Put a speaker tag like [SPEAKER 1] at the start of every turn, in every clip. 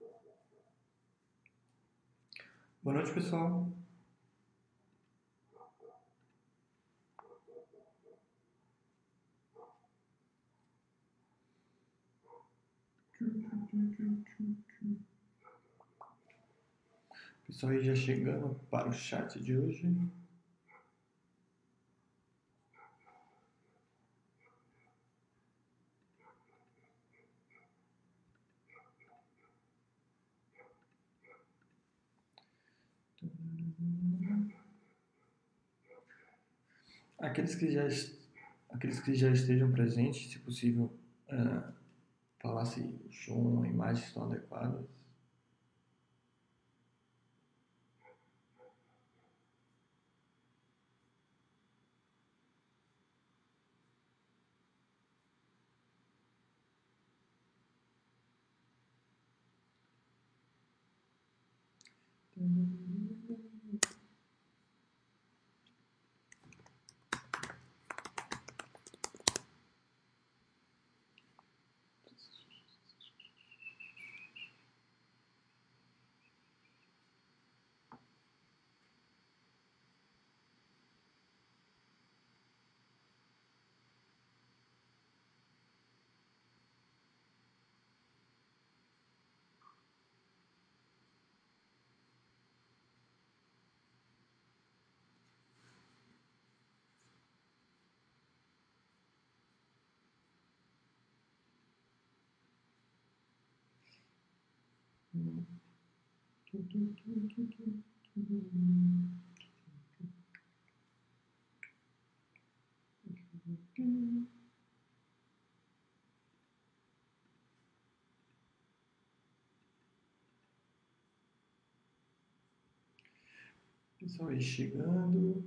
[SPEAKER 1] Yeah. Boa noite, pessoal. Pessoal aí já chegando para o chat de hoje. Aqueles que já, aqueles que já estejam presentes, se possível, uh, falar se o som, a imagem estão adequadas. Pessoal aí chegando.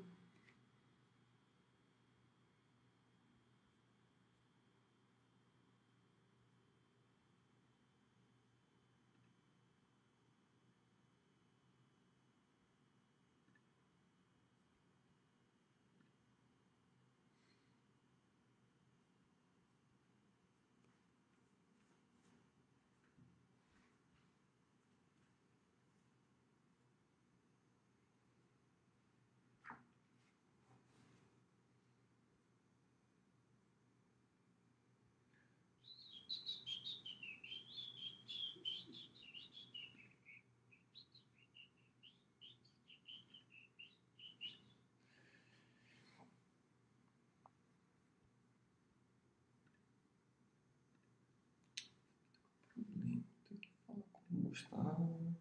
[SPEAKER 1] Gustavo.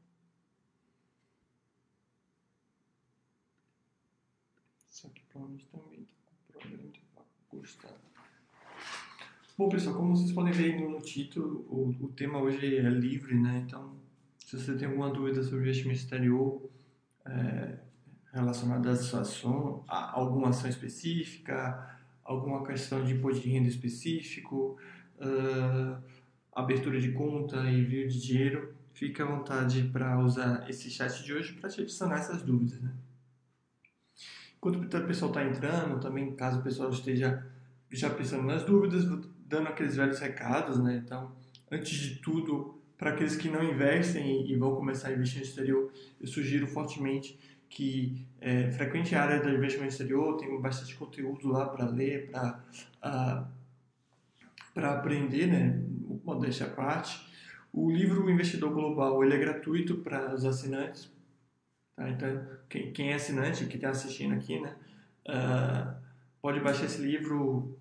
[SPEAKER 1] Só que provavelmente também está com problema de Gustavo. Bom, pessoal, como vocês podem ver no título, o, o tema hoje é livre, né? Então, se você tem alguma dúvida sobre investimento exterior é, relacionada a alguma ação específica, alguma questão de imposto de renda específico, uh, abertura de conta, envio de dinheiro, fique à vontade para usar esse chat de hoje para te adicionar essas dúvidas. Né? Enquanto o pessoal está entrando, também caso o pessoal esteja já pensando nas dúvidas, dando aqueles velhos recados, né? Então, antes de tudo, para aqueles que não investem e vão começar a investir no exterior, eu sugiro fortemente que é, frequente a área do investimento exterior, tem bastante conteúdo lá para ler, para uh, para aprender, né? Modéstia à parte. O livro Investidor Global ele é gratuito para os assinantes. Tá? Então, quem, quem é assinante, que está assistindo aqui, né, uh, pode baixar esse livro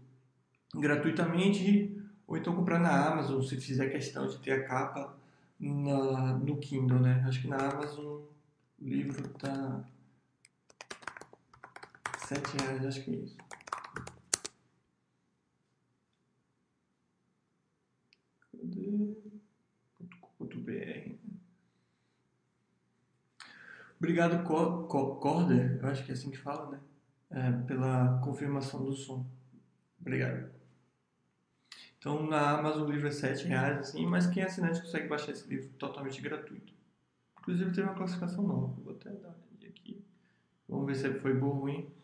[SPEAKER 1] gratuitamente ou então comprar na Amazon, se fizer questão de ter a capa na, no Kindle. Né? Acho que na Amazon o livro está sete reais, acho que é isso. Cadê? .br. Obrigado, Corder, eu acho que é assim que fala, né? É, pela confirmação do som. Obrigado. Então, na Amazon o livro é 7 reais, assim, mas quem é assinante consegue baixar esse livro totalmente gratuito. Inclusive, teve uma classificação nova. Vou até dar uma aqui. Vamos ver se foi boa ou ruim.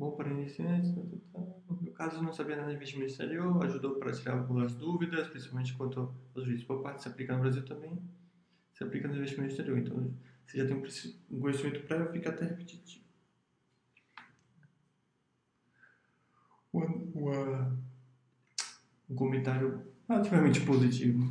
[SPEAKER 1] Bom para iniciantes. Tá, tá, tá. No caso, não sabia nada de investimento exterior, ajudou para tirar algumas dúvidas, principalmente quanto aos juízes por parte, se aplica no Brasil também, se aplica no investimento exterior. Então, você já tem um conhecimento prévio, fica até repetitivo. Uma, um comentário relativamente positivo.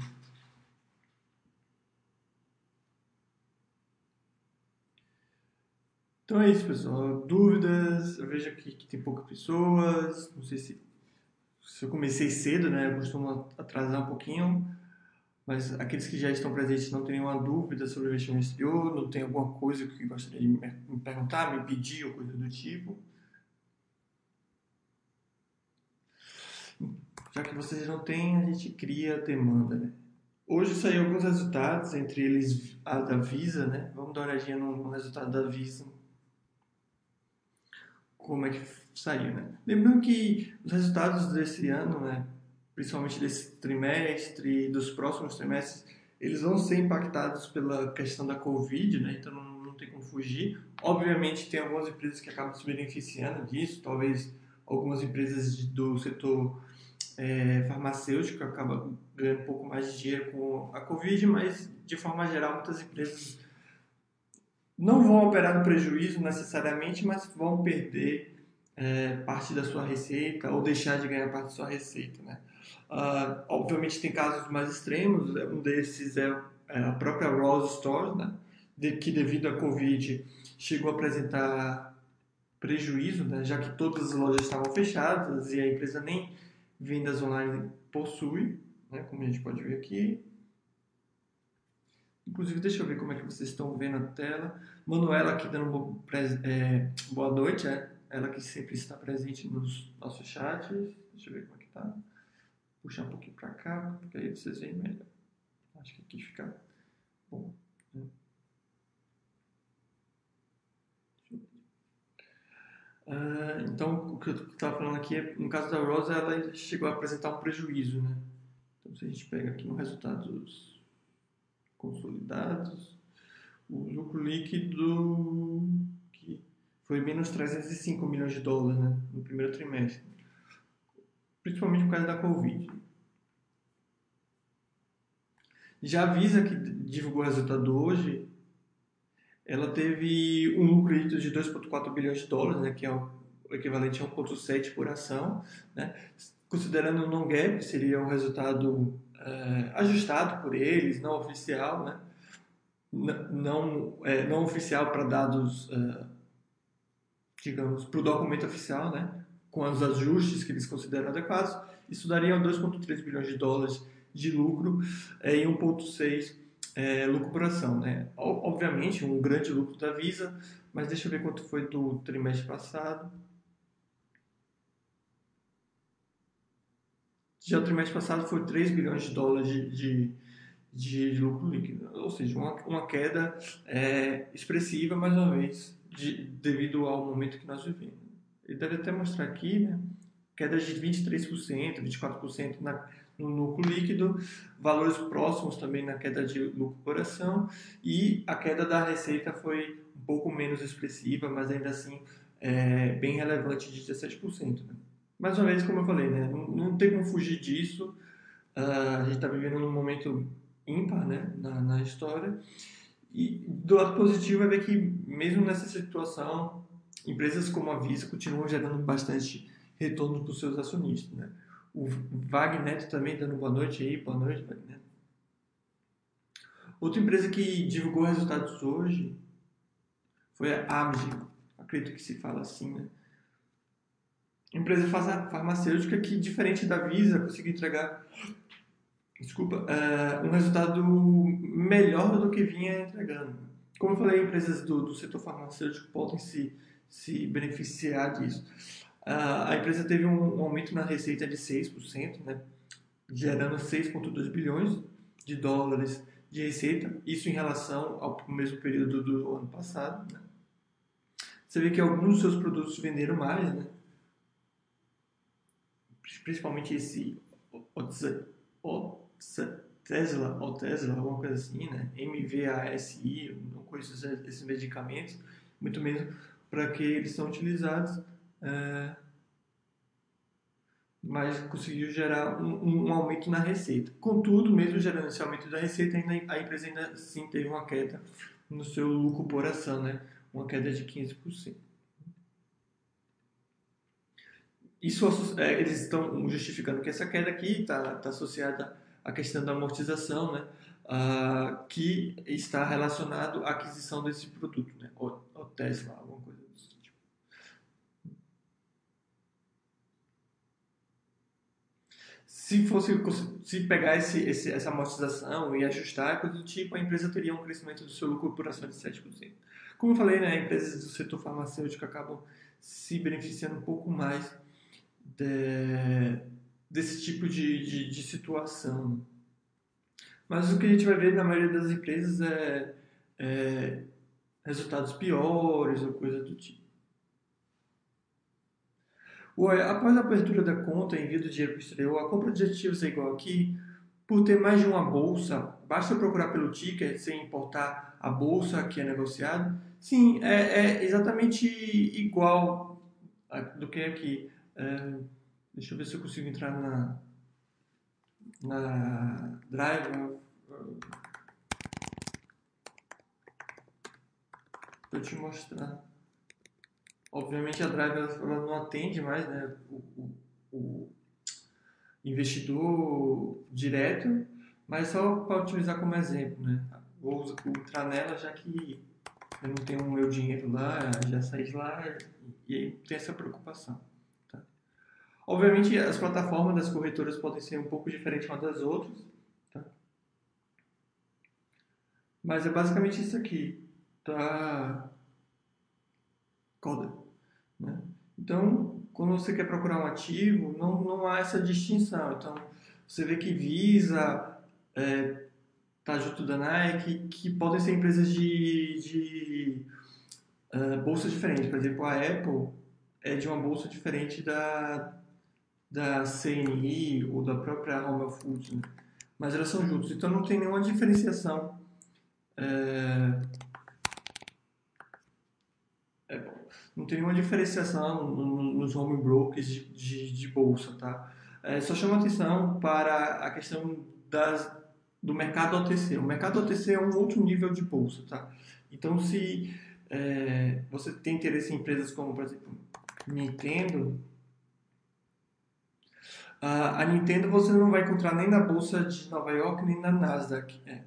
[SPEAKER 1] Então é isso, pessoal. Dúvidas? Eu vejo aqui que tem poucas pessoas. Não sei se, se eu comecei cedo, né? Eu costumo atrasar um pouquinho. Mas aqueles que já estão presentes não têm nenhuma dúvida sobre o investimento exterior, não tem alguma coisa que gostaria de me perguntar, me pedir ou coisa do tipo. Já que vocês não têm, a gente cria a demanda, né? Hoje saiu alguns resultados, entre eles a da Visa, né? Vamos dar uma olhadinha no resultado da Visa. Como é que saiu, né? Lembrando que os resultados desse ano, né? Principalmente desse trimestre e dos próximos trimestres, eles vão ser impactados pela questão da Covid, né? Então não, não tem como fugir. Obviamente tem algumas empresas que acabam se beneficiando disso, talvez algumas empresas do setor é, farmacêutico acaba ganhando um pouco mais de dinheiro com a Covid, mas de forma geral muitas empresas não vão operar no prejuízo necessariamente, mas vão perder é, parte da sua receita ou deixar de ganhar parte da sua receita, né? Uh, obviamente tem casos mais extremos, um desses é, é a própria Rose Store, né? De, que devido à Covid chegou a apresentar prejuízo, né? já que todas as lojas estavam fechadas e a empresa nem vendas online possui, né, como a gente pode ver aqui. Inclusive, deixa eu ver como é que vocês estão vendo a tela. Manuela aqui dando é, boa noite, é ela que sempre está presente nos nossos chats. Deixa eu ver como é que tá. Puxar um pouquinho para cá, porque aí vocês veem melhor. Acho que aqui fica bom. Uh, então, o que eu estava falando aqui é, no caso da Rosa, ela chegou a apresentar um prejuízo, né? Então, se a gente pega aqui no resultados consolidados, o lucro líquido que foi menos 305 milhões de dólares, né? No primeiro trimestre. Principalmente por causa da Covid. Já a Visa, que divulgou o resultado hoje, ela teve um lucro líquido de 2,4 bilhões de dólares, né, que é o equivalente a 1,7 por ação. Né? Considerando o non-gap, seria um resultado é, ajustado por eles, não oficial, né? não, é, não oficial para dados, é, digamos, para o documento oficial, né? com os ajustes que eles consideram adequados, isso daria 2,3 bilhões de dólares de lucro é, e 1,6 é, lucro por ação, né? Obviamente, um grande lucro da Visa, mas deixa eu ver quanto foi do trimestre passado. Já o trimestre passado foi 3 bilhões de dólares de, de, de lucro líquido, ou seja, uma, uma queda é, expressiva, mais uma vez, de, devido ao momento que nós vivemos. Ele deve até mostrar aqui, né? Queda de 23%, 24% na, no lucro líquido, valores próximos também na queda de lucro por ação e a queda da receita foi um pouco menos expressiva, mas ainda assim é, bem relevante de 17%. Né? Mais uma vez, como eu falei, né? não, não tem como fugir disso, uh, a gente está vivendo num momento ímpar né? na, na história e do lado positivo é ver que mesmo nessa situação, empresas como a Visa continuam gerando bastante retorno para os seus acionistas. Né? O Wagner também dando boa noite aí, boa noite, Wagner. Outra empresa que divulgou resultados hoje foi a Amgen, acredito que se fala assim, né? Empresa farmacêutica que, diferente da Visa, conseguiu entregar desculpa, uh, um resultado melhor do que vinha entregando. Como eu falei, empresas do, do setor farmacêutico podem se, se beneficiar disso a empresa teve um aumento na receita de 6%, né, gerando 6,2 bilhões de dólares de receita, isso em relação ao mesmo período do ano passado. Né? Você vê que alguns dos seus produtos venderam mais, né? Principalmente esse Tesla, ou Tesla, alguma coisa assim, né? MVASI, não conheço esses medicamentos, muito menos para que eles são utilizados, é, mas conseguiu gerar um, um, aumento na receita. Contudo, mesmo gerando esse aumento da receita, ainda, a empresa ainda sim teve uma queda no seu lucro por ação, né? uma queda de 15%. Isso, é, eles estão justificando que essa queda aqui está tá associada à questão da amortização, né? Uh, que está relacionado à aquisição desse produto, né? O, o Tesla, alguma coisa desse tipo. Se fosse se pegar esse, esse, essa amortização e ajustar coisa do tipo, a empresa teria um crescimento do seu lucro por ação de 7%. Como eu falei, né, empresas do setor farmacêutico acabam se beneficiando um pouco mais de, desse tipo de, de, de, situação. Mas o que a gente vai ver na maioria das empresas é, é resultados piores ou coisa do tipo. Após a abertura da conta e envio do dinheiro para o exterior, a compra de ativos é igual aqui. Por ter mais de uma bolsa, basta procurar pelo ticker sem importar a bolsa que é negociado. Sim, é, é exatamente igual do que aqui. É, deixa eu ver se eu consigo entrar na, na Drive. Para te mostrar. Obviamente a Drive ela não atende mais né, o, o, o investidor direto, mas só para utilizar como exemplo. Né? Vou entrar nela já que eu não tenho o meu dinheiro lá, já saí de lá e aí tem essa preocupação. Obviamente, as plataformas das corretoras podem ser um pouco diferentes umas das outras, tá? mas é basicamente isso aqui. Tá? Coda. Né? Então, quando você quer procurar um ativo, não, não há essa distinção. Então, você vê que Visa, é, tá junto da Nike, que podem ser empresas de, de uh, bolsas diferentes. Por exemplo, a Apple é de uma bolsa diferente da, da CNI ou da própria Home Foods, né? mas elas são juntas. Então não tem nenhuma diferenciação. É, é, não tem nenhuma diferenciação nos home brokers de, de, de bolsa, tá? É, só chama atenção para a questão das, do mercado OTC. O mercado OTC é um outro nível de bolsa, tá? Então, se é, você tem interesse em empresas como, por exemplo, Nintendo, a, Nintendo você não vai encontrar nem na bolsa de Nova York nem na Nasdaq, é,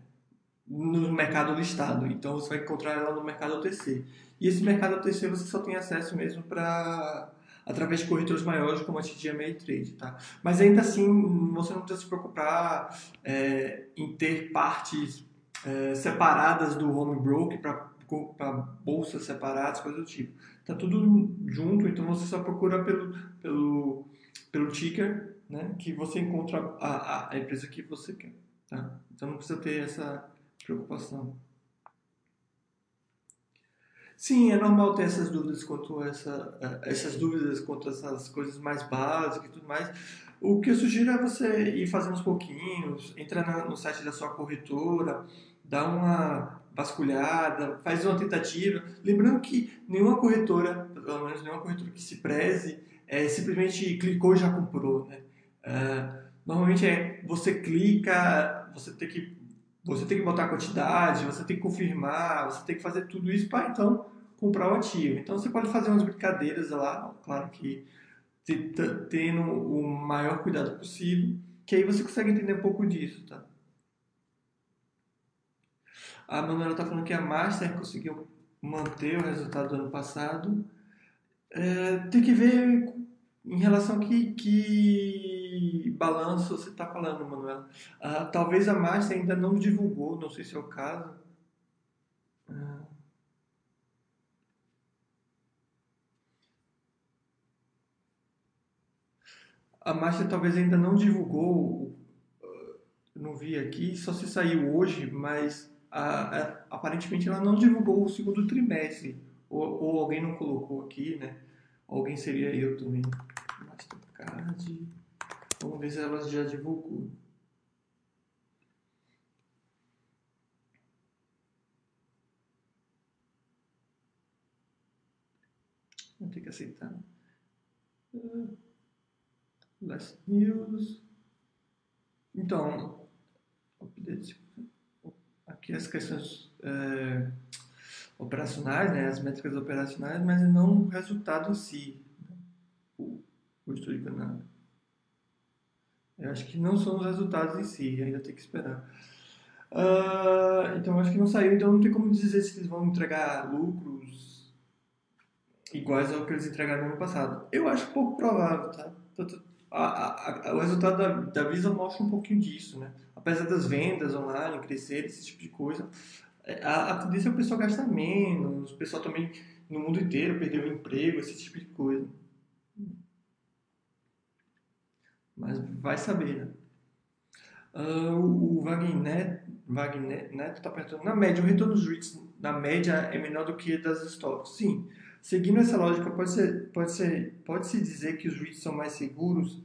[SPEAKER 1] no mercado listado. Então, você vai encontrar ela no mercado OTC. E esse mercado OTC você só tem acesso mesmo para através de corretores maiores como a TD Ameritrade, tá? Mas ainda assim, você não precisa se preocupar é, em ter partes é, separadas do home broker para bolsas separadas, coisas do tipo. Tá tudo junto, então você só procura pelo, pelo, pelo ticker, né? Que você encontra a, a, a empresa que você quer, tá? Então não precisa ter essa preocupação. Sim, é normal ter essas dúvidas quanto essa, essas dúvidas quanto essas coisas mais básicas e tudo mais. O que eu sugiro é você ir fazendo uns pouquinhos, entrar no site da sua corretora, dar uma vasculhada, faz uma tentativa. Lembrando que nenhuma corretora, pelo menos nenhuma corretora que se preze, é, simplesmente clicou e já comprou. Né? É, normalmente é você clica, você tem que você tem que botar a quantidade, você tem que confirmar, você tem que fazer tudo isso para então comprar o ativo. Então você pode fazer umas brincadeiras lá, claro que tendo o maior cuidado possível, que aí você consegue entender um pouco disso, tá? A Manuela está falando que a Master conseguiu manter o resultado do ano passado. É, tem que ver em relação que, que balanço você está falando, Manuela. Ah, talvez a Master ainda não divulgou, não sei se é o caso. Ah. a Master talvez ainda não divulgou, não vi aqui, só se saiu hoje, mas aparentemente ela não divulgou o segundo trimestre. Ou, ou, alguém não colocou aqui, né? Alguém seria eu também. Mastercard. Vamos ver se ela já divulgou. Vou ter que aceitar. Uh, last News. Então, aqui as questões é, operacionais, né, as métricas operacionais, mas não o resultado em si. Né, o, o histórico nada. Eu acho que não são os resultados em si, ainda tem que esperar. Uh, então acho que não saiu, então não tem como dizer se eles vão entregar lucros iguais ao que eles entregaram no ano passado. Eu acho pouco provável, tá? A, a, a, o resultado da, da Visa mostra um pouquinho disso, né? Apesar das vendas online crescer, esse tipo de coisa, é, a, tendência é o pessoal gastar menos, o pessoal também no mundo inteiro perdeu o emprego, esse tipo de coisa. Mas vai saber, né? Uh, o Wagner, Neto está perguntando, na média, o retorno dos REITs, na média, é menor do que das stocks. Sim, seguindo essa lógica, pode, ser, pode, ser, pode se dizer que os REITs são mais seguros.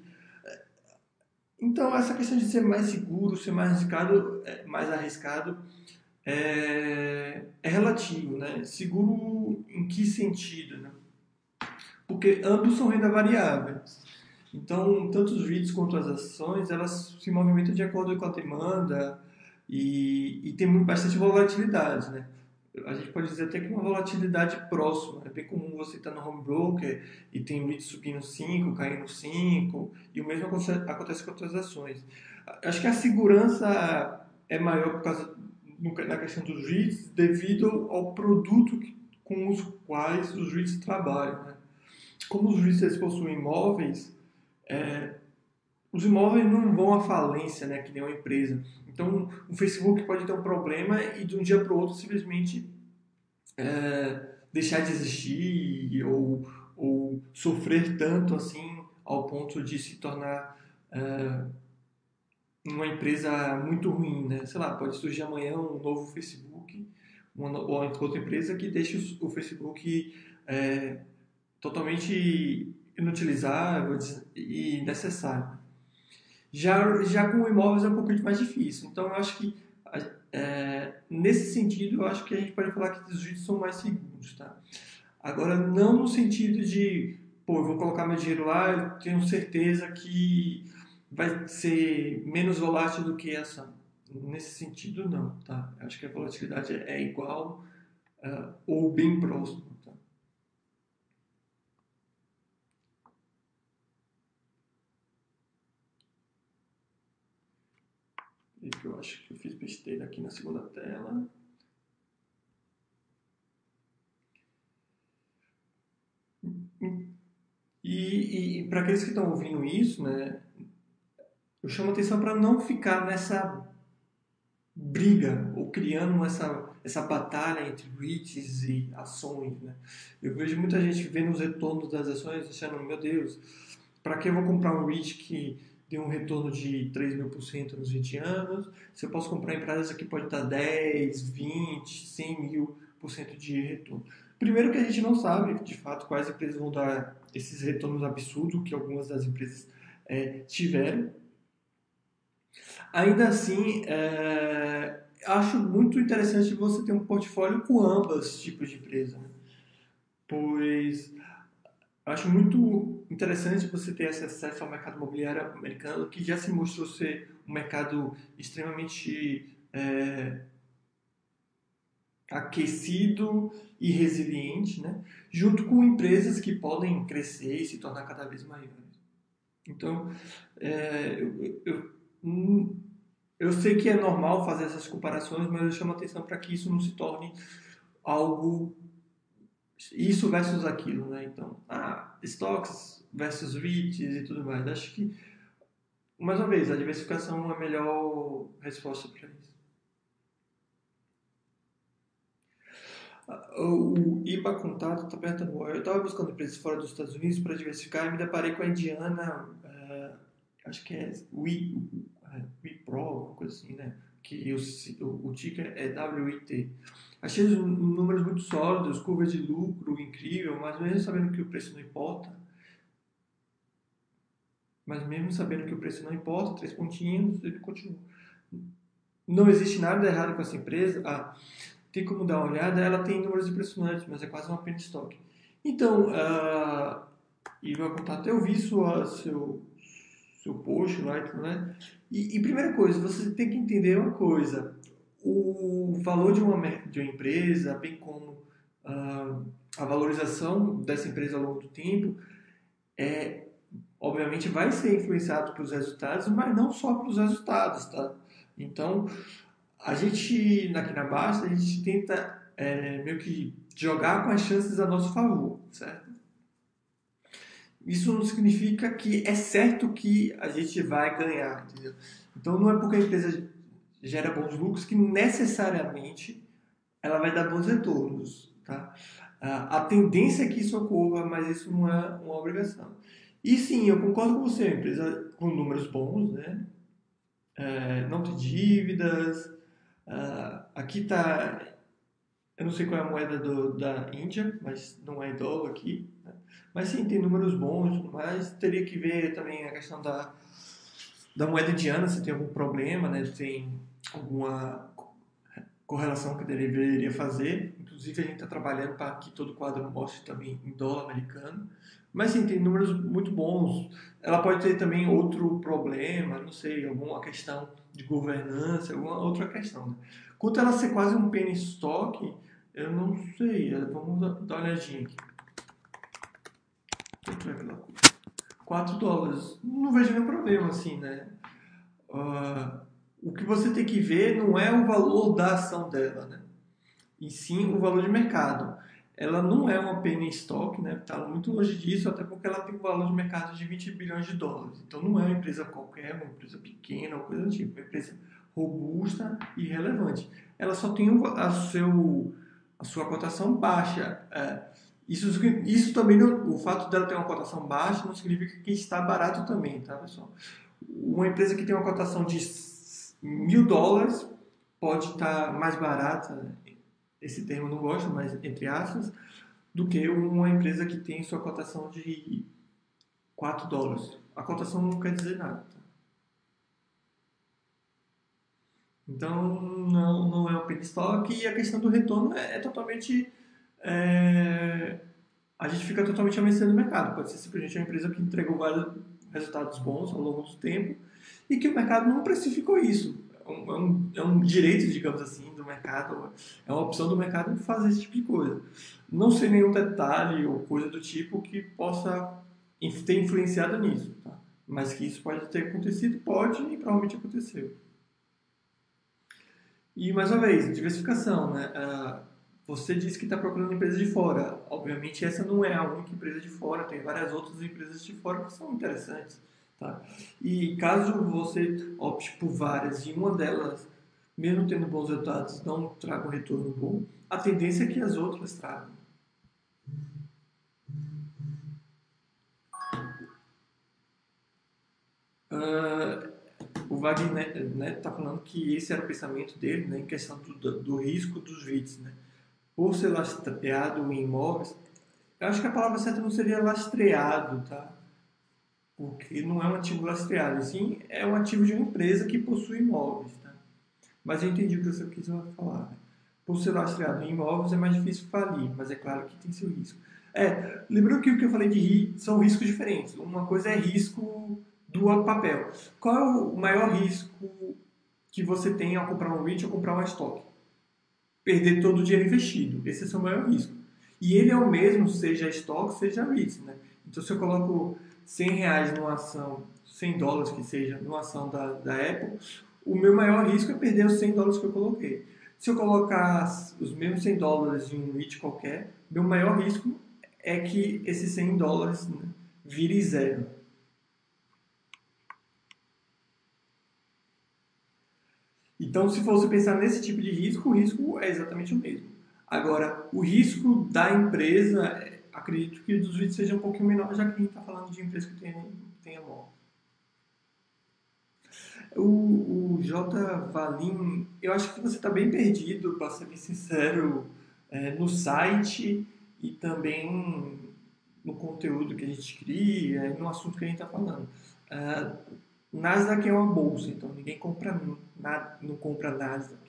[SPEAKER 1] Então, essa questão de ser mais seguro, ser mais arriscado, é, mais arriscado é, é relativo, né? Seguro em que sentido, né? Porque ambos são renda variável. Então, tanto os REITs quanto as ações, elas se movimentam de acordo com a demanda e, e tem bastante volatilidade, né? A gente pode dizer até que uma volatilidade próxima. É bem comum você estar no home broker e tem REIT subindo 5, caindo 5, e o mesmo acontece com outras ações. Acho que a segurança é maior por causa na questão dos REITs devido ao produto com os quais os REITs trabalham. Né? Como os REITs possuem imóveis, é, os imóveis não vão à falência, né, que nem uma empresa. Então, o Facebook pode ter um problema e de um dia para o outro simplesmente é, deixar de existir ou, ou sofrer tanto assim ao ponto de se tornar é, uma empresa muito ruim, né? Sei lá, pode surgir amanhã um novo Facebook uma, ou outra empresa que deixe o, o Facebook é, totalmente inutilizável e necessário. Já, já com imóveis é um pouco mais difícil. Então, eu acho que, é, nesse sentido, eu acho que a gente pode falar que os juízes são mais seguros, tá? Agora, não no sentido de, pô, eu vou colocar meu dinheiro lá, eu tenho certeza que vai ser menos volátil do que essa. Nesse sentido, não, tá? Eu acho que a volatilidade é igual uh, ou bem próximo. Eu acho que eu fiz besteira aqui na segunda tela. E, e para aqueles que estão ouvindo isso, né, eu chamo atenção para não ficar nessa briga ou criando essa, essa batalha entre REITs e ações. Né? Eu vejo muita gente vendo os retornos das ações achando, meu Deus, para que eu vou comprar um REIT que deu um retorno de 3 mil por cento nos 20 anos. Se eu posso comprar empresas que pode estar 10, 20, 100 mil por cento de retorno. Primeiro que a gente não sabe, de fato, quais empresas vão dar esses retornos absurdos que algumas das empresas é, tiveram. Ainda assim, é, acho muito interessante você ter um portfólio com ambas tipos de empresa, né? pois acho muito interessante você ter esse acesso ao mercado imobiliário americano, que já se mostrou ser um mercado extremamente é, aquecido e resiliente, né? junto com empresas que podem crescer e se tornar cada vez maiores. Então, é, eu, eu, hum, eu sei que é normal fazer essas comparações, mas eu chamo atenção para que isso não se torne algo isso versus aquilo, né? Então, ah, stocks versus REITs e tudo mais. Acho que, mais uma vez, a diversificação é a melhor resposta para isso. Ah, o IBA Contato está perguntando: eu estava buscando empresas fora dos Estados Unidos para diversificar e me deparei com a indiana, uh, acho que é é, Wipro, alguma coisa assim, né? Que o, o, ticker é WIT. Achei os números muito sólidos, curva de lucro incrível, mas mesmo sabendo que o preço não importa, mas mesmo sabendo que o preço não importa, três pontinhos, ele continua. Não existe nada errado com essa empresa. Ah, tem como dar uma olhada, ela tem números impressionantes, mas é quase uma penny stock. Então, uh, e vai contar até eu vi sua, seu, seu post lá, né? E, e primeira coisa, você tem que entender uma coisa: o valor de uma, de uma empresa, bem como uh, a valorização dessa empresa ao longo do tempo, é obviamente vai ser influenciado pelos resultados, mas não só pelos resultados, tá? Então, a gente, aqui na Basta, a gente tenta é, meio que jogar com as chances a nosso favor, certo? Isso não significa que é certo que a gente vai ganhar, entendeu? Então, não é porque a empresa gera bons lucros que necessariamente ela vai dar bons retornos, tá? A tendência é que isso ocorra, mas isso não é uma obrigação. E sim, eu concordo com você, empresa com números bons, né? É, não tem dívidas. Uh, aqui tá, eu não sei qual é a moeda do, da Índia, mas não é dólar aqui. Né? Mas sim, tem números bons, mas teria que ver também a questão da, da moeda indiana, se tem algum problema, né? Tem alguma correlação que deveria fazer. Inclusive, a gente está trabalhando para que todo quadro mostre também em dólar americano. Mas sim, tem números muito bons. Ela pode ter também outro problema, não sei, alguma questão de governança, alguma outra questão. Né? Quanto ela ser quase um penny stock, eu não sei. Vamos dar uma olhadinha aqui. Quanto é que ela 4 dólares. Não vejo nenhum problema assim, né? Uh, o que você tem que ver não é o valor da ação dela, né? E sim o valor de mercado ela não é uma penny stock, né? Está muito longe disso, até porque ela tem um valor de mercado de 20 bilhões de dólares. Então não é uma empresa qualquer, uma empresa pequena ou coisa do tipo, é uma empresa robusta e relevante. Ela só tem a, seu, a sua cotação baixa. É, isso, isso também, não, o fato dela ter uma cotação baixa não significa que está barato também, tá pessoal? Uma empresa que tem uma cotação de mil dólares pode estar mais barata esse termo eu não gosto, mas entre aspas, do que uma empresa que tem sua cotação de 4 dólares. A cotação não quer dizer nada. Tá? Então, não, não é um penny stock e a questão do retorno é, é totalmente. É, a gente fica totalmente mercê do mercado. Pode ser simplesmente uma empresa que entregou vários resultados bons ao longo do tempo e que o mercado não precificou isso. É um, é um direito, digamos assim, do mercado, é uma opção do mercado fazer esse tipo de coisa. Não sei nenhum detalhe ou coisa do tipo que possa ter influenciado nisso, tá? mas que isso pode ter acontecido, pode e provavelmente aconteceu. E mais uma vez, diversificação, né? Uh, você disse que está procurando empresa de fora. Obviamente, essa não é a única empresa de fora, tem várias outras empresas de fora que são interessantes. Tá? E caso você opte por várias e uma delas, mesmo tendo bons resultados, não traga um retorno bom, a tendência é que as outras tragam. Uh, o Wagner está né, falando que esse era o pensamento dele né, em questão do, do risco dos VITs. Né? Por ser lastreado em imóveis, eu acho que a palavra certa não seria lastreado, tá? Porque não é um ativo lastreado, sim é um ativo de uma empresa que possui imóveis. Tá? Mas eu entendi o que você quis falar. Né? Por ser lastreado em imóveis é mais difícil falir, mas é claro que tem seu risco. É, lembrou que o que eu falei de ri são riscos diferentes. Uma coisa é risco do papel. Qual é o maior risco que você tem ao comprar um REIT ou comprar uma estoque? Perder todo o dinheiro investido. Esse é o seu maior risco. E ele é o mesmo, seja estoque, seja REIT. Né? Então, se eu coloco 100 reais numa ação, 100 dólares que seja, numa ação da, da Apple, o meu maior risco é perder os 100 dólares que eu coloquei. Se eu colocar os mesmos 100 dólares em um REIT qualquer, meu maior risco é que esses 100 dólares né, vire zero. Então, se você pensar nesse tipo de risco, o risco é exatamente o mesmo. Agora, o risco da empresa acredito que dos vídeos seja um pouquinho menor, já que a gente está falando de empresa que tem, tem a mão. O, o J. Valim, eu acho que você está bem perdido, para ser bem sincero, é, no site e também no conteúdo que a gente cria no assunto que a gente está falando. Uh, Nasdaq é uma bolsa, então ninguém compra nada, não compra Nasdaq.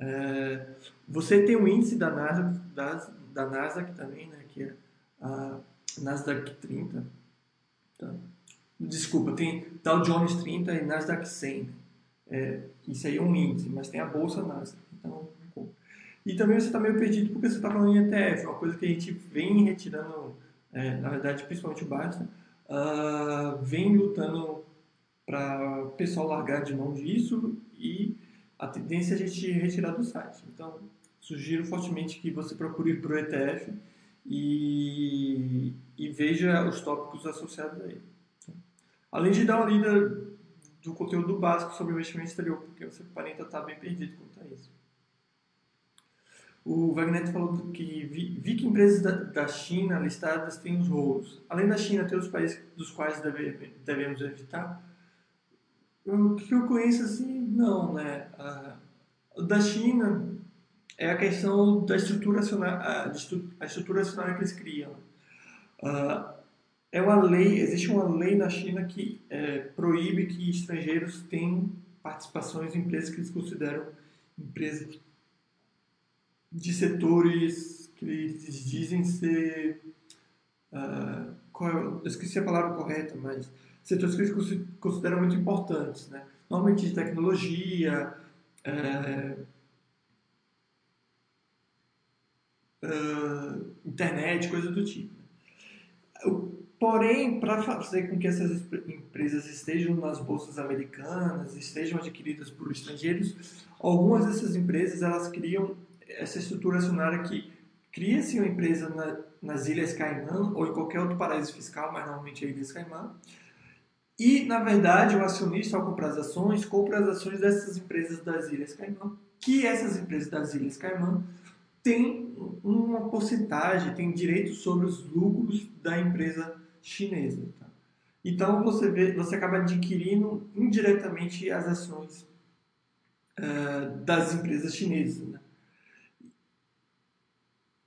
[SPEAKER 1] Uh, você tem o índice da Nasdaq, da, da Nasdaq também, né, a Nasdaq 30. Tá? Desculpa, tem Dow Jones 30 e Nasdaq 100. É, isso aí é um índice, mas tem a bolsa Nasdaq. Então, e também você está meio perdido porque você está falando em ETF, uma coisa que a gente vem retirando, é, na verdade, principalmente o Basta, uh, vem lutando para o pessoal largar de mão disso e a tendência é a gente retirar do site. Então, sugiro fortemente que você procure o ETF e, e veja os tópicos associados a ele. Além de dar uma lida do conteúdo básico sobre o investimento exterior, porque você aparenta estar bem perdido quanto a isso. O Wagner falou que vi, vi, que empresas da, da, China listadas têm os rolos. Além da China, tem outros países dos quais deve, devemos evitar? O que eu conheço assim, não, né? Da China é a questão da estrutura acionária, a estrutura acionária que eles criam. Uh, é uma lei, existe uma lei na China que é, proíbe que estrangeiros tenham participações em empresas que eles consideram empresas de setores que eles dizem ser. Uh, eu esqueci a palavra correta, mas setores que eles consideram muito importantes. Né? Normalmente de tecnologia, é, uh, internet, coisa do tipo. Porém, para fazer com que essas empresas estejam nas bolsas americanas, estejam adquiridas por estrangeiros, algumas dessas empresas elas criam essa estrutura acionária que cria-se uma empresa na, nas Ilhas Caimã ou em qualquer outro paraíso fiscal, mas normalmente é Ilhas Caimã. E, na verdade, o acionista, ao comprar as ações, compra as ações dessas empresas das Ilhas Caimã, que essas empresas das Ilhas Caimã têm uma porcentagem, têm direito sobre os lucros da empresa chinesa. Tá? Então você vê, você acaba adquirindo indiretamente as ações uh, das empresas chinesas. Né?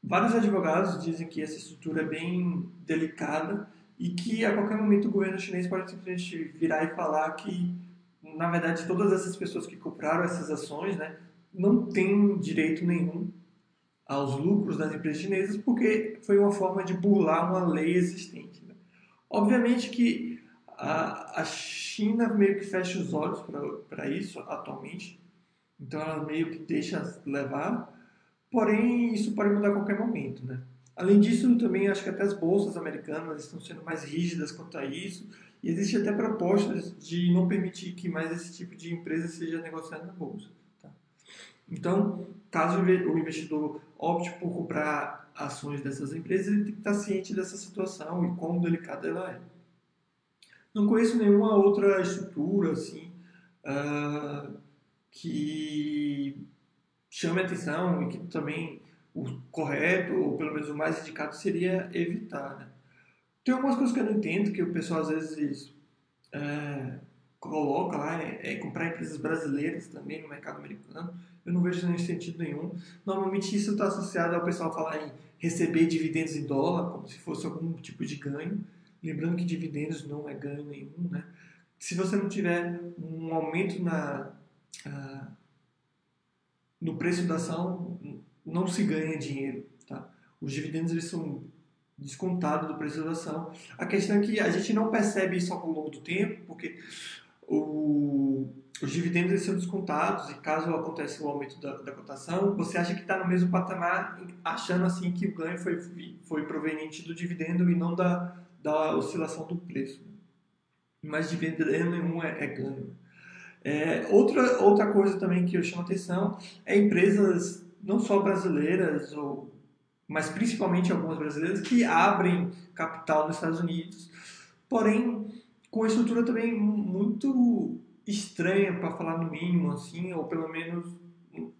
[SPEAKER 1] Vários advogados dizem que essa estrutura é bem delicada e que a qualquer momento o governo chinês pode simplesmente virar e falar que, na verdade, todas essas pessoas que compraram essas ações né, não têm direito nenhum aos lucros das empresas chinesas porque foi uma forma de burlar uma lei existente. Obviamente que a, a China meio que fecha os olhos para isso atualmente, então ela meio que deixa levar, porém isso pode mudar a qualquer momento, né? Além disso, também acho que até as bolsas americanas estão sendo mais rígidas quanto a isso, e existe até propostas de não permitir que mais esse tipo de empresa seja negociada na bolsa. Tá? Então, caso o investidor opte por comprar ações dessas empresas, ele tem que estar ciente dessa situação e quão delicada ela é. Não conheço nenhuma outra estrutura assim uh, que chame atenção e que também o correto, ou pelo menos o mais indicado, seria evitar. Né? Tem algumas coisas que eu não entendo, que o pessoal às vezes é, coloca lá, é, é comprar empresas brasileiras também no mercado americano. Eu não vejo nenhum sentido nenhum. Normalmente isso está associado ao pessoal falar em receber dividendos em dólar, como se fosse algum tipo de ganho. Lembrando que dividendos não é ganho nenhum, né? Se você não tiver um aumento na, uh, no preço da ação, não se ganha dinheiro, tá? Os dividendos eles são descontados do preço da ação. A questão é que a gente não percebe isso ao longo do tempo, porque o os dividendos são descontados e caso aconteça o aumento da, da cotação, você acha que está no mesmo patamar, achando assim que o ganho foi, foi proveniente do dividendo e não da, da oscilação do preço. Mas dividendo nenhum é, é ganho. É, outra, outra coisa também que eu chamo atenção é empresas não só brasileiras, ou, mas principalmente algumas brasileiras, que abrem capital nos Estados Unidos, porém com a estrutura também muito estranha, para falar no mínimo, assim, ou pelo menos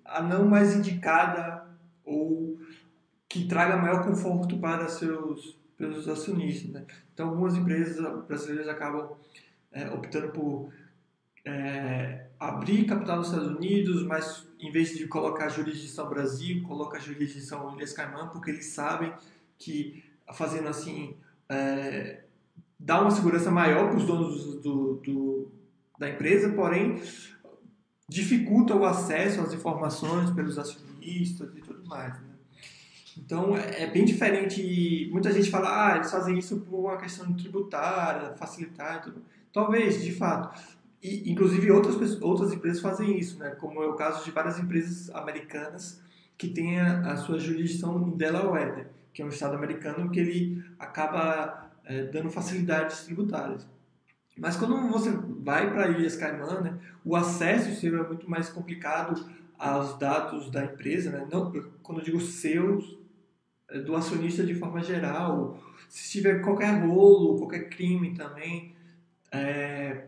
[SPEAKER 1] a não mais indicada ou que traga maior conforto para seus, seus acionistas. Né? Então, algumas empresas brasileiras acabam é, optando por é, abrir capital nos Estados Unidos, mas em vez de colocar jurisdição Brasil, coloca jurisdição Ilhas Caimã, porque eles sabem que fazendo assim é, dá uma segurança maior para os donos do, do, da empresa, porém dificulta o acesso às informações pelos acionistas e tudo mais. Né? Então é bem diferente. Muita gente fala, ah, eles fazem isso por uma questão tributária, facilitar e tudo. Talvez, de fato. E, inclusive outras, outras empresas fazem isso, né? como é o caso de várias empresas americanas que têm a, a sua jurisdição em Delaware, né? que é um estado americano que ele acaba é, dando facilidades tributárias. Mas quando você vai para Ilhas Caimã, né, o acesso seu é muito mais complicado aos dados da empresa, né? Não, quando eu digo seus, é do acionista de forma geral. Se tiver qualquer rolo, qualquer crime também, é,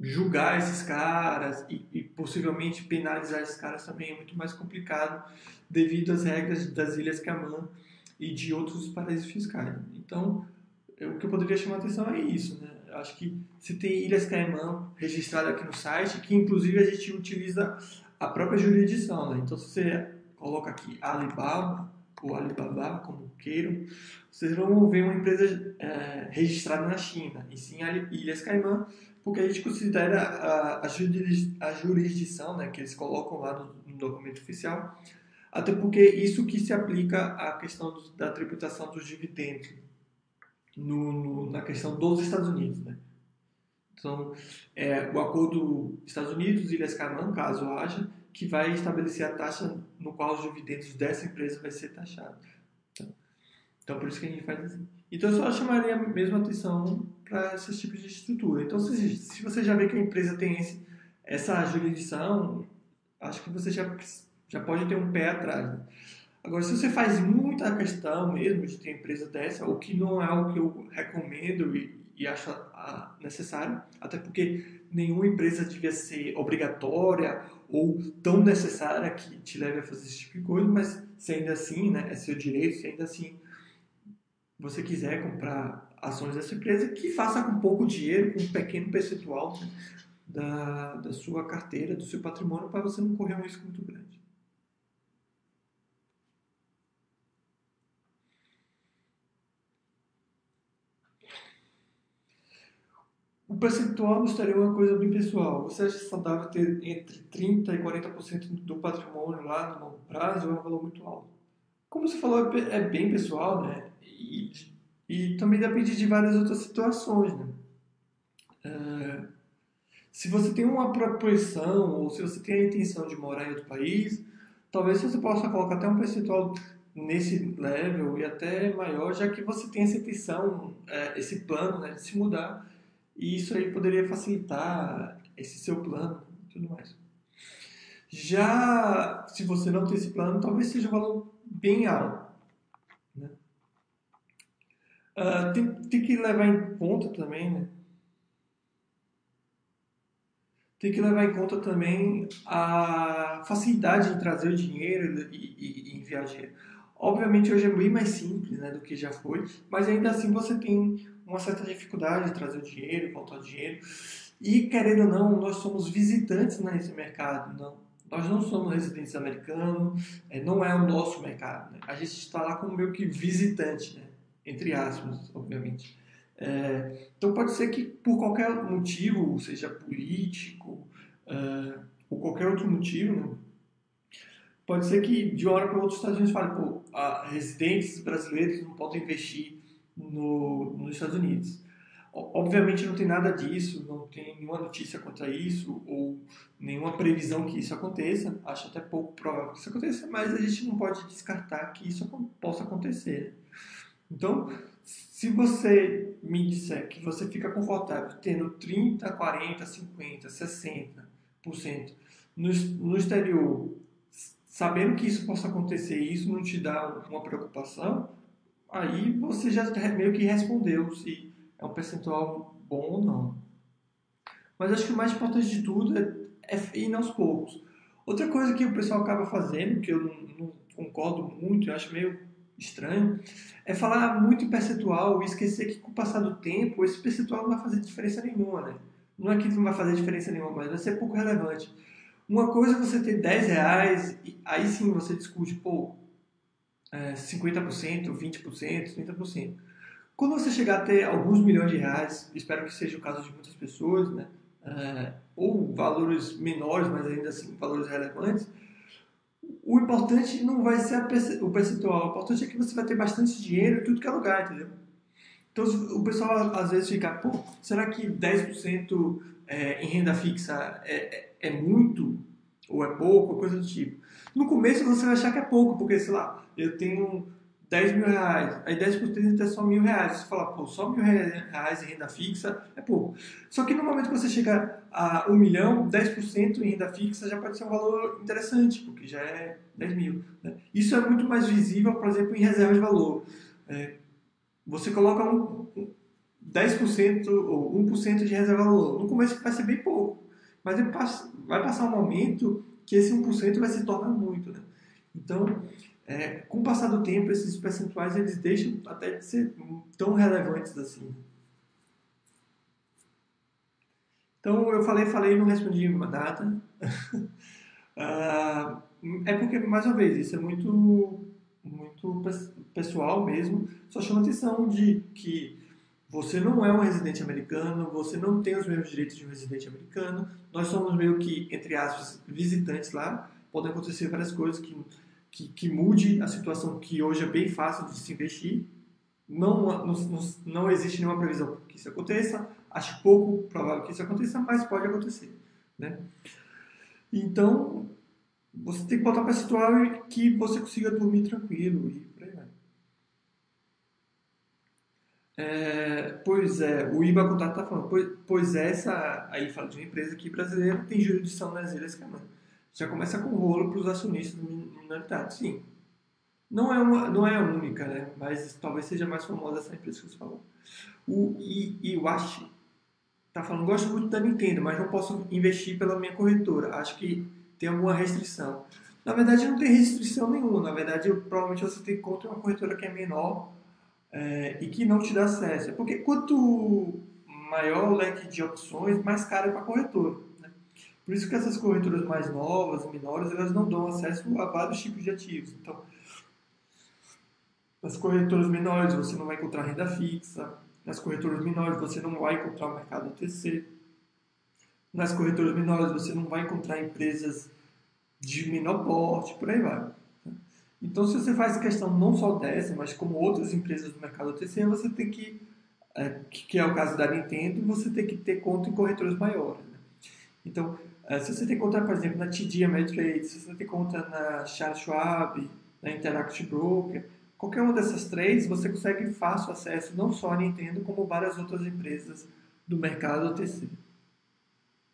[SPEAKER 1] julgar esses caras e, e, possivelmente penalizar esses caras também é muito mais complicado devido às regras das Ilhas Caimã e de outros paraísos fiscais. Então, o que eu poderia chamar atenção é isso, né? Acho que se tem Ilhas Caimã registrada aqui no site, que inclusive a gente utiliza a própria jurisdição, né? Então, se você coloca aqui Alibaba ou Alibaba, como queiram, vocês vão ver uma empresa é, registrada na China, e sim Ilhas Caimã, porque a gente considera a, a, jurisdição né, que eles colocam lá no, no documento oficial, até porque isso que se aplica à questão do, da tributação dos dividendos no, no, na questão dos Estados Unidos, né? Então, é, o acordo Estados Unidos e Ilhas Caimã, caso haja, que vai estabelecer a taxa no qual os dividendos dessa empresa vai ser taxado. Então, então por isso que a gente faz assim. Então, eu só chamaria mesmo atenção para esses tipos de estrutura. Então, se, se você já vê que a empresa tem esse, essa jurisdição, acho que você já, já pode ter um pé atrás. Né? Agora, se você faz muita questão mesmo de ter empresa dessa, o que não é o que eu recomendo e, e acho necessário, até porque nenhuma empresa devia ser obrigatória ou tão necessária que te leve a fazer esse tipo de coisa, mas se ainda assim, né, é seu direito, se ainda assim você quiser comprar ações dessa empresa, que faça com pouco dinheiro, com um pequeno percentual né, da, da sua carteira, do seu patrimônio, para você não correr um risco muito grande. O percentual é uma coisa bem pessoal. Você acha saudável ter entre 30% e 40% do patrimônio lá no longo prazo é um valor muito alto. Como você falou, é, é bem pessoal, né? E, e também depende de várias outras situações, né? É, se você tem uma propensão ou se você tem a intenção de morar em outro país, talvez você possa colocar até um percentual nesse level e até maior, já que você tem essa intenção, é, esse plano né, de se mudar e isso aí poderia facilitar esse seu plano e tudo mais. Já se você não tem esse plano, talvez seja um valor bem alto. Né? Uh, tem, tem que levar em conta também, né? Tem que levar em conta também a facilidade em trazer o dinheiro e, e, e enviar dinheiro. Obviamente hoje é bem mais simples né, do que já foi, mas ainda assim você tem uma certa dificuldade de trazer o dinheiro, faltar o dinheiro. E, querendo ou não, nós somos visitantes nesse mercado. Não. Nós não somos residentes americanos, é, não é o nosso mercado. Né? A gente está lá como meio que visitante, né? entre aspas, obviamente. É, então pode ser que por qualquer motivo, seja político uh, ou qualquer outro motivo, né? pode ser que de uma hora para outra os Estados Unidos falem, pô, residentes brasileiros não podem investir no, nos Estados Unidos. Obviamente não tem nada disso, não tem nenhuma notícia contra isso ou nenhuma previsão que isso aconteça. Acho até pouco provável que isso aconteça, mas a gente não pode descartar que isso possa acontecer. Então, se você me disser que você fica confortável tendo 30, 40, 50, 60% no, no exterior, sabendo que isso possa acontecer e isso não te dá uma preocupação, aí você já meio que respondeu se é um percentual bom ou não. Mas acho que o mais importante de tudo é, é ir aos poucos. Outra coisa que o pessoal acaba fazendo, que eu não, não concordo muito, eu acho meio estranho, é falar muito em percentual e esquecer que com o passar do tempo esse percentual não vai fazer diferença nenhuma, né? não é que não vai fazer diferença nenhuma, mas vai ser pouco relevante. Uma coisa é você ter 10 reais, aí sim você discute, pô, é, 50%, 20%, 30%. Quando você chegar a ter alguns milhões de reais, espero que seja o caso de muitas pessoas, né? É, ou valores menores, mas ainda assim valores relevantes, o importante não vai ser o percentual, o importante é que você vai ter bastante dinheiro em tudo que é lugar, entendeu? Então o pessoal às vezes fica, pô, será que 10% é, em renda fixa é, é, é muito? Ou é pouco, ou coisa do tipo. No começo você vai achar que é pouco, porque sei lá, eu tenho 10 mil reais, aí 10% é só mil reais. Você fala, pô, só mil reais em renda fixa é pouco. Só que no momento que você chega a um milhão, 10% em renda fixa já pode ser um valor interessante, porque já é 10 mil. Né? Isso é muito mais visível, por exemplo, em reserva de valor. É, você coloca um, 10% ou 1% de reserva de valor. No começo vai ser bem pouco, mas vai passar um momento que esse 1% vai se tornar muito. Né? Então, é, com o passar do tempo, esses percentuais eles deixam até de ser tão relevantes assim. Então, eu falei, falei, não respondi uma data. uh, é porque, mais uma vez, isso é muito, muito pessoal mesmo. Só chama atenção de que você não é um residente americano, você não tem os mesmos direitos de um residente americano. Nós somos meio que, entre aspas, visitantes lá. Podem acontecer várias coisas que que, que mude a situação que hoje é bem fácil de se investir. Não, não, não existe nenhuma previsão que isso aconteça. Acho pouco provável que isso aconteça, mas pode acontecer. Né? Então, você tem que botar para situar que você consiga dormir tranquilo e por aí vai. É, pois é, o IBA Contato está falando, pois, pois essa, aí fala de uma empresa aqui brasileira, tem jurisdição nas Ilhas Caimã já começa com rolo para os acionistas minoritários. Sim, não é, uma, não é a única, né? mas talvez seja mais famosa essa empresa que você falou. O Iwashi está falando, gosto muito da Nintendo, mas não posso investir pela minha corretora. Acho que tem alguma restrição. Na verdade, não tem restrição nenhuma. Na verdade, provavelmente você tem conta uma corretora que é menor é, e que não te dá acesso. Porque quanto maior o leque de opções, mais caro é para a corretora. Por isso que essas corretoras mais novas, menores, elas não dão acesso a vários tipos de ativos. Então, nas corretoras menores você não vai encontrar renda fixa, nas corretoras menores você não vai encontrar o mercado OTC, nas corretoras menores você não vai encontrar empresas de menor porte, por aí vai. Então, se você faz questão não só dessa, mas como outras empresas do mercado OTC, você tem que, é, que é o caso da Nintendo, você tem que ter conta em corretoras maiores. Né? Então, se você tem conta, por exemplo, na TD Ameritrade, se você tem conta na Charles Schwab, na Interactive Broker, qualquer uma dessas três, você consegue fácil acesso não só à Nintendo, como várias outras empresas do mercado OTC.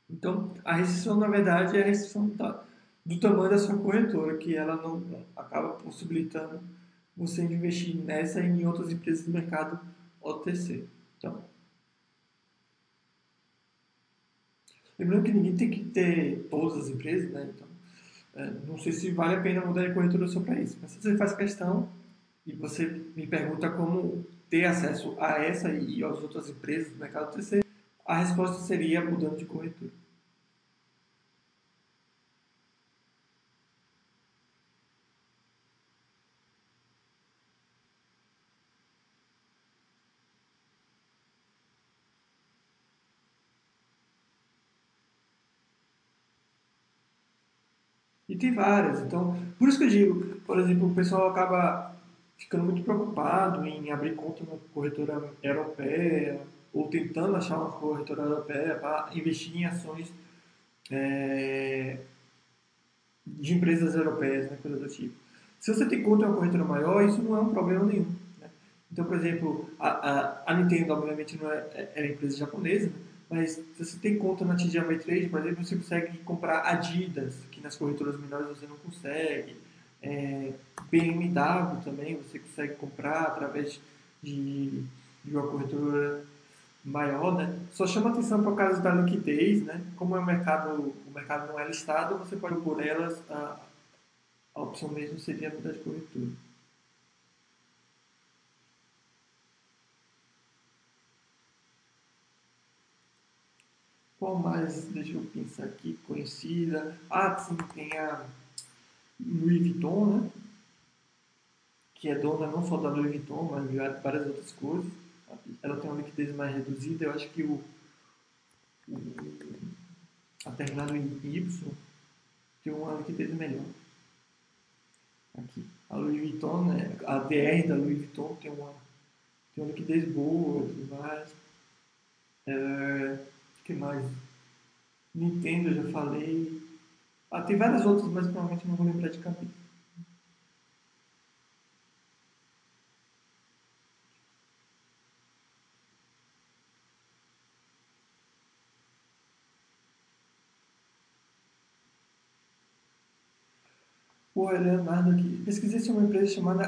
[SPEAKER 1] Então, a restrição, na verdade, é a restrição da, do tamanho da sua corretora, que ela não acaba possibilitando você investir nessa e em outras empresas do mercado OTC. Então, Lembrando que ninguém tem que ter todas as empresas, né? Então, é, não sei se vale a pena mudar de corretora só para isso. Mas se você faz questão e você me pergunta como ter acesso a essa e às outras empresas do mercado terceiro, a resposta seria mudando de corretora. E tem várias. Então, por isso que eu digo, por exemplo, o pessoal acaba ficando muito preocupado em abrir conta na corretora europeia ou tentando achar uma corretora europeia para investir em ações é, de empresas europeias, né, coisa do tipo. Se você tem conta em uma corretora maior, isso não é um problema nenhum. Né? Então, por exemplo, a, a, a Nintendo, obviamente, não é, é, é empresa japonesa? Mas se você tem conta na TD Ameritrade, por exemplo, você consegue comprar Adidas, nas corretoras menores você não consegue. É, BMW também você consegue comprar através de, de uma corretora maior, né? Só chama atenção para o caso da liquidez, né? Como é o mercado, o mercado não é listado, você pode por elas a, a opção mesmo seria mudar de corretora. Qual mais? Deixa eu pensar aqui. Conhecida. Ah, sim, tem a Louis Vuitton, né? Que é dona não só da Louis Vuitton, mas de várias outras coisas. Ela tem uma liquidez mais reduzida. Eu acho que o, o a terminado em Y tem uma liquidez melhor. Aqui. A Louis Vuitton, né? A DR da Louis Vuitton tem uma, tem uma liquidez boa e tudo mais. É, que mais? Nintendo, já falei. Ah, tem várias outras, mas provavelmente não vou lembrar de cabeça. Pô, Leonardo aqui. Pesquisei sobre uma empresa chamada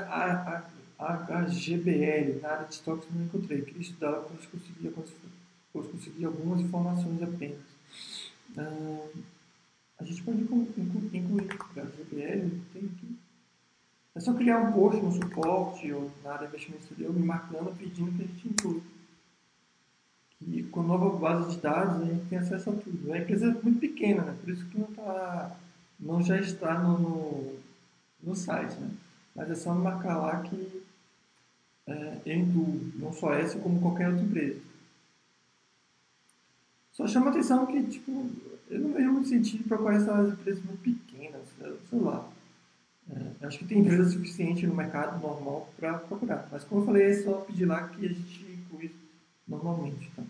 [SPEAKER 1] HGBL. Na área de estoques não encontrei. Queria estudar, pois consegui, pois consegui algumas informações apenas. Ah, a gente pode incluir a HGBL, tem aqui. É só criar um post no suporte ou na área de investimento exterior me marcando, pedindo que a gente inclua. E com nova base de dados a gente tem acesso a tudo. A empresa é muito pequena, né? por isso que não está não já está no, no, no, site, né? Mas é só marcar lá que é, eu incluo, não só essa, como qualquer outra empresa. Só chama atenção que, tipo, eu não vejo muito sentido procurar essas empresas muito pequenas, sei lá. É, acho que tem empresa suficiente no mercado normal para procurar. Mas como eu falei, é só pedir lá que a gente inclui normalmente, tá?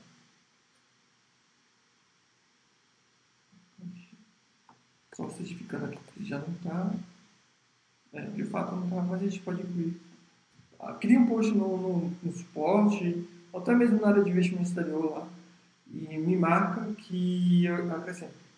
[SPEAKER 1] só certificando aqui que já não está, é, de fato não está, mas a gente pode incluir. Ah, cria um post no, no, no, suporte, ou até mesmo na área de investimento exterior lá, e me marca que eu acrescento.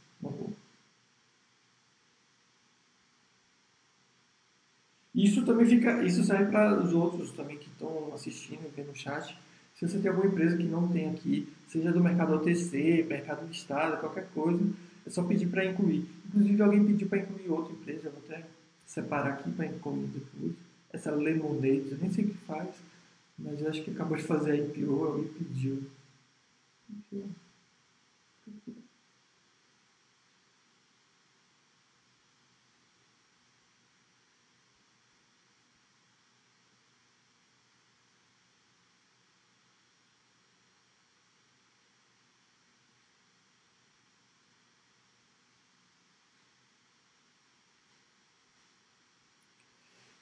[SPEAKER 1] Isso também fica, isso serve para os outros também que estão assistindo, vendo o chat. Se você tem alguma empresa que não tem aqui, seja do mercado OTC, mercado listado, qualquer coisa, é só pedir para incluir. Inclusive, alguém pediu para incluir outra empresa, eu vou até separar aqui para incluir depois. Essa Lemonade, eu nem sei o que faz, mas eu acho que acabou de fazer a IPO, alguém pediu.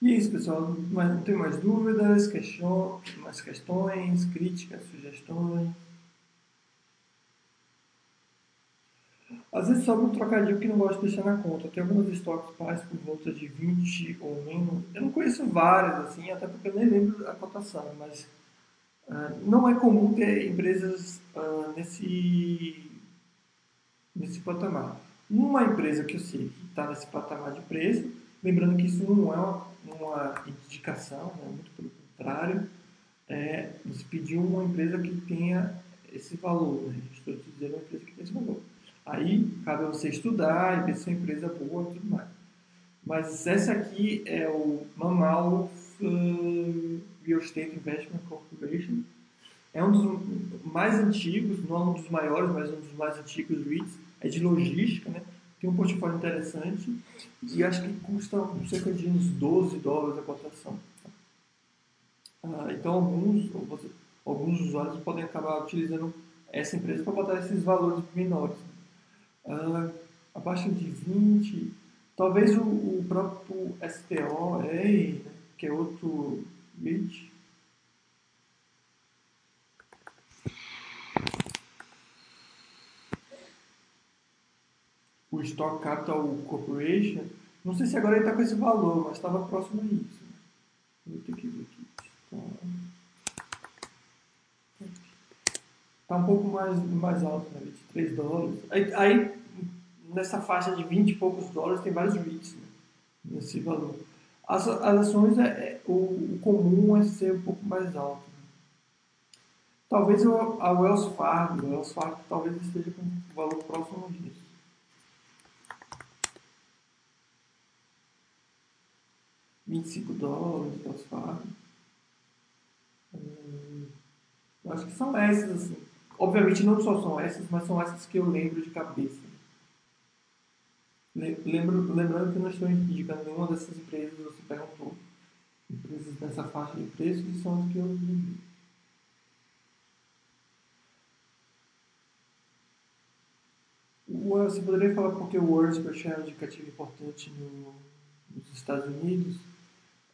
[SPEAKER 1] E é isso, pessoal. Não tem mais dúvidas, question, mais questões, críticas, sugestões. Às vezes sobra um trocadilho que não gosto de deixar na conta. Tem algumas estoques pais por volta de 20 ou menos. Eu não conheço várias, assim, até porque eu nem lembro a cotação, mas uh, não é comum ter empresas uh, nesse, nesse patamar. Uma empresa que eu sei que está nesse patamar de preço, lembrando que isso não é uma uma indicação, né? muito pelo contrário, é, nos pediu uma empresa que tenha esse valor. Né? Estou te dizendo uma empresa que tem esse valor. Aí cabe a você estudar e ver se é uma empresa boa e tudo mais. Mas essa aqui é o Mammal uh, Real Estate Investment Corporation. É um dos mais antigos, não um dos maiores, mas um dos mais antigos REITs. É de logística, né? tem um portfólio interessante e acho que custa cerca de uns 12 dólares a cotação. Ah, então, alguns, alguns usuários podem acabar utilizando essa empresa para botar esses valores menores. Abaixo de 20, talvez o, o próprio STO, né, que é outro REIT, o Stock Capital Corporation, não sei se agora ele está com esse valor, mas estava próximo a isso. Vou ter que ver aqui. Está um pouco mais, mais alto, né? 23 dólares. Aí, aí, nessa faixa de 20 e poucos dólares, tem vários REITs né? nesse valor. As, as ações, é, é o, o, comum é ser um pouco mais alto. Né? Talvez a Wells Fargo, a Wells Fargo talvez esteja com um valor próximo disso. 25 dólares que Hum, eu acho que são essas, assim. Obviamente não só são essas, mas são essas que eu lembro de cabeça. Lembro, lembrando que não estou indicando nenhuma dessas empresas, você perguntou. Empresas nessa faixa de preços e são as que eu lembro. Você poderia falar porque o Words per share é um indicativo importante no, nos Estados Unidos?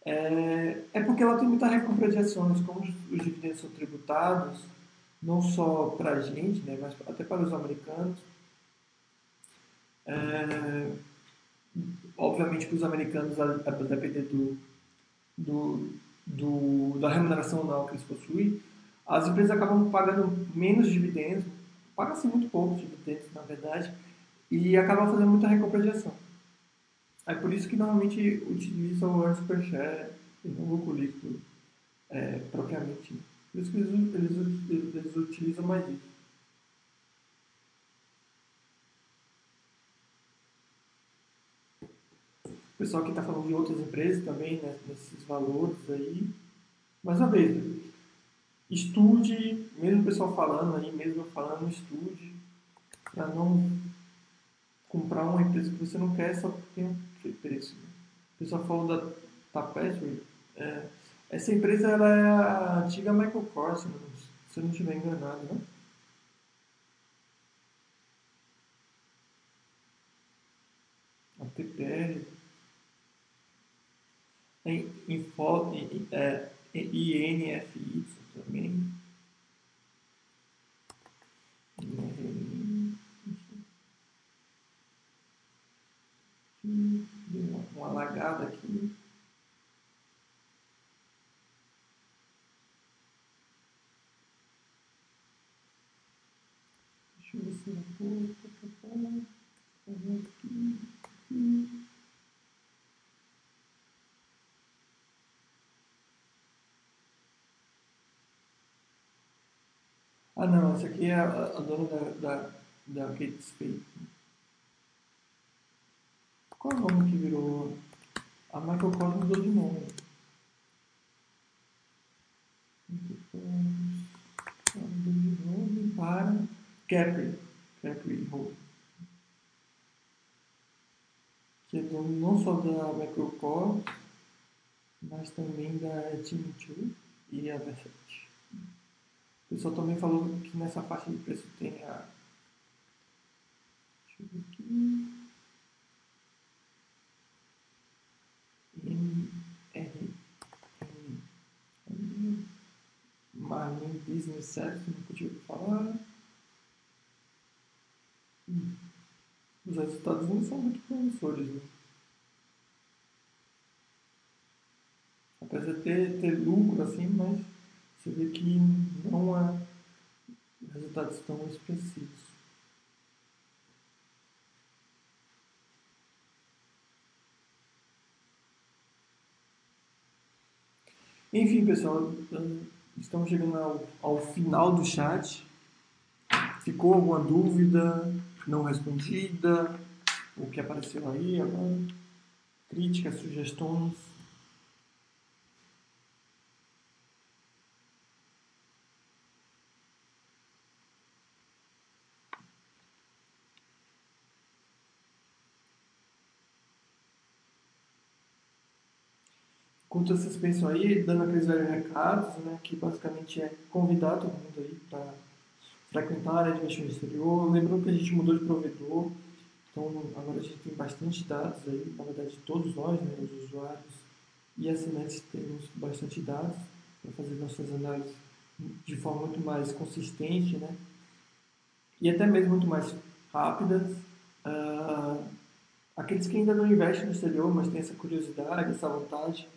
[SPEAKER 1] É, é porque ela tem muita recompra de ações, como os dividendos são tributados, não só para a gente, né, mas até para os americanos. É, obviamente para os americanos, a, a depender do, do, do, da remuneração anual que eles possuem, as empresas acabam pagando menos dividendos, paga-se muito pouco dividendos, na verdade, e acabam fazendo muita recompra de ação. É por isso que normalmente utilizam o earnings per share e não o lucro líquido é, propriamente. Por isso que eles, eles, eles utilizam mais isso. O pessoal que está falando de outras empresas também, né, nesses valores aí. Mais uma vez, estude, mesmo o pessoal falando aí, mesmo eu falando, estude, para não comprar uma empresa que você não quer só porque tem um preço. O pessoal falou da Tapestry. Essa empresa ela é a antiga Michael Kors, se eu não estiver enganado, né? A TPR. Em, em, em, é, INFY também lagada aqui. Ah não, essa aqui é a, a dona da, da, da Kate Spade. Qual é o nome que virou? A Michael Kors mudou de nome. Mudou de nome para Capri. Capri Holding. Que é dono não só da Kors, mas também da Team 2 e a Versace. O pessoal também falou que nessa faixa de preço tem a. Deixa eu ver aqui. MR. Marlin Business Service, não podia falar. Os resultados não são muito promissores, né? Apesar de ter, ter lucro assim, mas você vê que não há resultados tão expressivos. Enfim, pessoal, estamos chegando ao, ao final do chat. Ficou alguma dúvida não respondida? O que apareceu aí agora? Críticas, sugestões? Enquanto vocês pensam aí, dando aqueles velhos recados, né, que basicamente é convidar todo mundo aí para frequentar a área de investimento exterior. Lembrando que a gente mudou de provedor, então agora a gente tem bastante dados aí, na verdade todos nós, né, os usuários e assinantes temos bastante dados para fazer nossas análises de forma muito mais consistente, né, e até mesmo muito mais rápidas. Uh, aqueles que ainda não investem no exterior, mas têm essa curiosidade, essa vontade,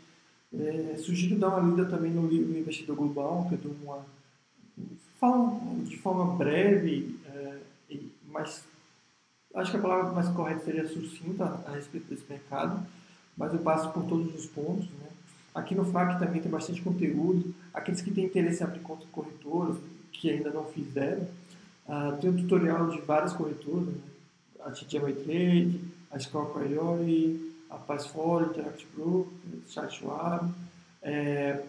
[SPEAKER 1] é, sugiro dar uma lida também no livro Investidor Global, que eu dou uma. Falo de forma breve, é, mas acho que a palavra mais correta seria sucinta a respeito desse mercado, mas eu passo por todos os pontos. Né? Aqui no FAC também tem bastante conteúdo. Aqueles que têm interesse em abrir conta de corretoras, que ainda não fizeram, uh, tem um tutorial de várias corretoras, né? a TGM Trade, a Score Priority, a Passfolio, Interact Group, Chat Schwab. É,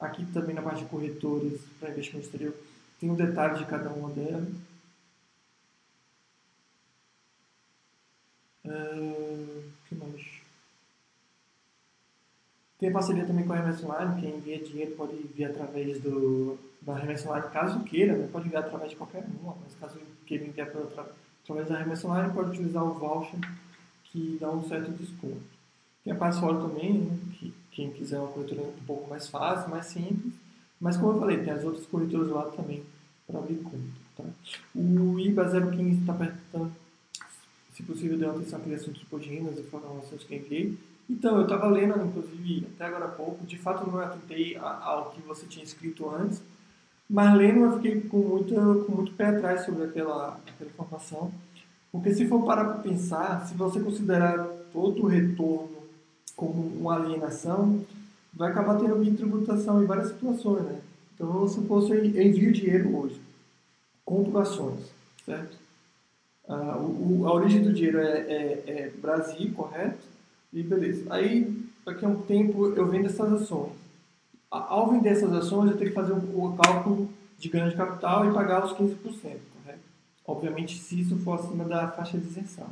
[SPEAKER 1] aqui também na parte de corretores para investimento exterior tem um detalhe de cada uma delas. Uh, que mais? Tem parceria também com a Remessa Online, quem envia dinheiro pode enviar através do, da Remessa Online, caso queira, né? pode enviar através de qualquer uma, mas caso queira enviar através da Remessa Online, pode utilizar o voucher que dá um certo desconto. Tem a Password também, né? que quem quiser uma corretora um pouco mais fácil, mais simples, mas como eu falei, tem as outras corretoras lá também para abrir conta. Tá? O IBA 015 está perguntando se possível, deu atenção à criação de subroginas e informações que enviei. Então, eu estava lendo, inclusive, até agora há pouco, de fato não atentei ao que você tinha escrito antes, mas lendo eu fiquei com, muita, com muito pé atrás sobre aquela, aquela informação, porque se for parar para pensar, se você considerar todo o retorno como uma alienação, vai acabar tendo bitributação em várias situações, né? Então, se fosse eu envio dinheiro hoje, compro ações, certo? Ah, o, a origem do dinheiro é, é, é, Brasil, correto? E beleza. Aí, daqui a um tempo, eu vendo essas ações. Ao vender essas ações, eu tenho que fazer o, cálculo de ganho de capital e pagar os 15%, correto? Obviamente, se isso for acima da faixa de isenção.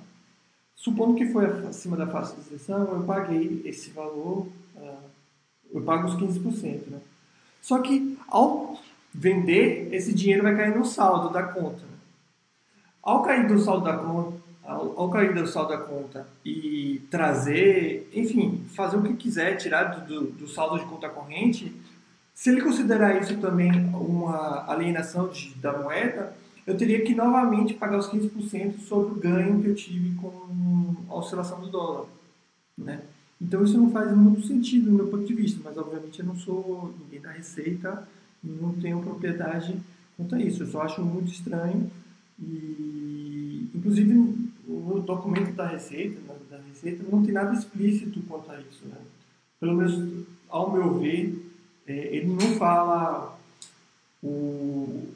[SPEAKER 1] Supondo que foi acima da faixa de isenção, eu paguei esse valor, uh, eu pago os 15%, né? Só que, ao vender, esse dinheiro vai cair no saldo da conta. Ao cair do saldo da conta, ao, ao, cair do saldo da conta e trazer, enfim, fazer o que quiser, tirar do, do saldo de conta corrente, se ele considerar isso também uma alienação de, da moeda, eu teria que novamente pagar os 15% sobre o ganho que eu tive com a oscilação do dólar. Né? Então isso não faz muito sentido do meu ponto de vista, mas obviamente eu não sou ninguém da Receita não tenho propriedade quanto a isso. Eu só acho muito estranho e, inclusive, no documento da Receita, da Receita não tem nada explícito quanto a isso. Né? Pelo menos, ao meu ver, é, ele não fala o,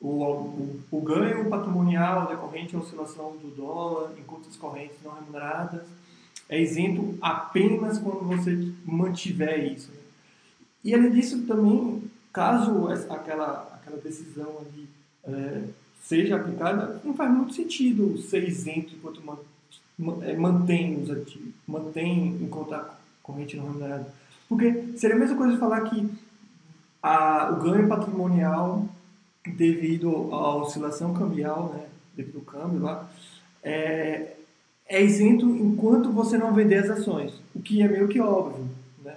[SPEAKER 1] o, o, o, ganho patrimonial decorrente à oscilação do dólar em contas correntes não remuneradas é isento apenas quando você mantiver isso. E além disso, também, caso aquela, aquela decisão ali é, seja aplicada, não faz muito sentido ser isento enquanto é, mantém os ativos, mantém em conta corrente não remunerada. Porque seria a mesma coisa de falar que a, o ganho patrimonial devido à oscilação cambial, né, devido ao câmbio lá, é, é isento enquanto você não vender as ações, o que é meio que óbvio, né?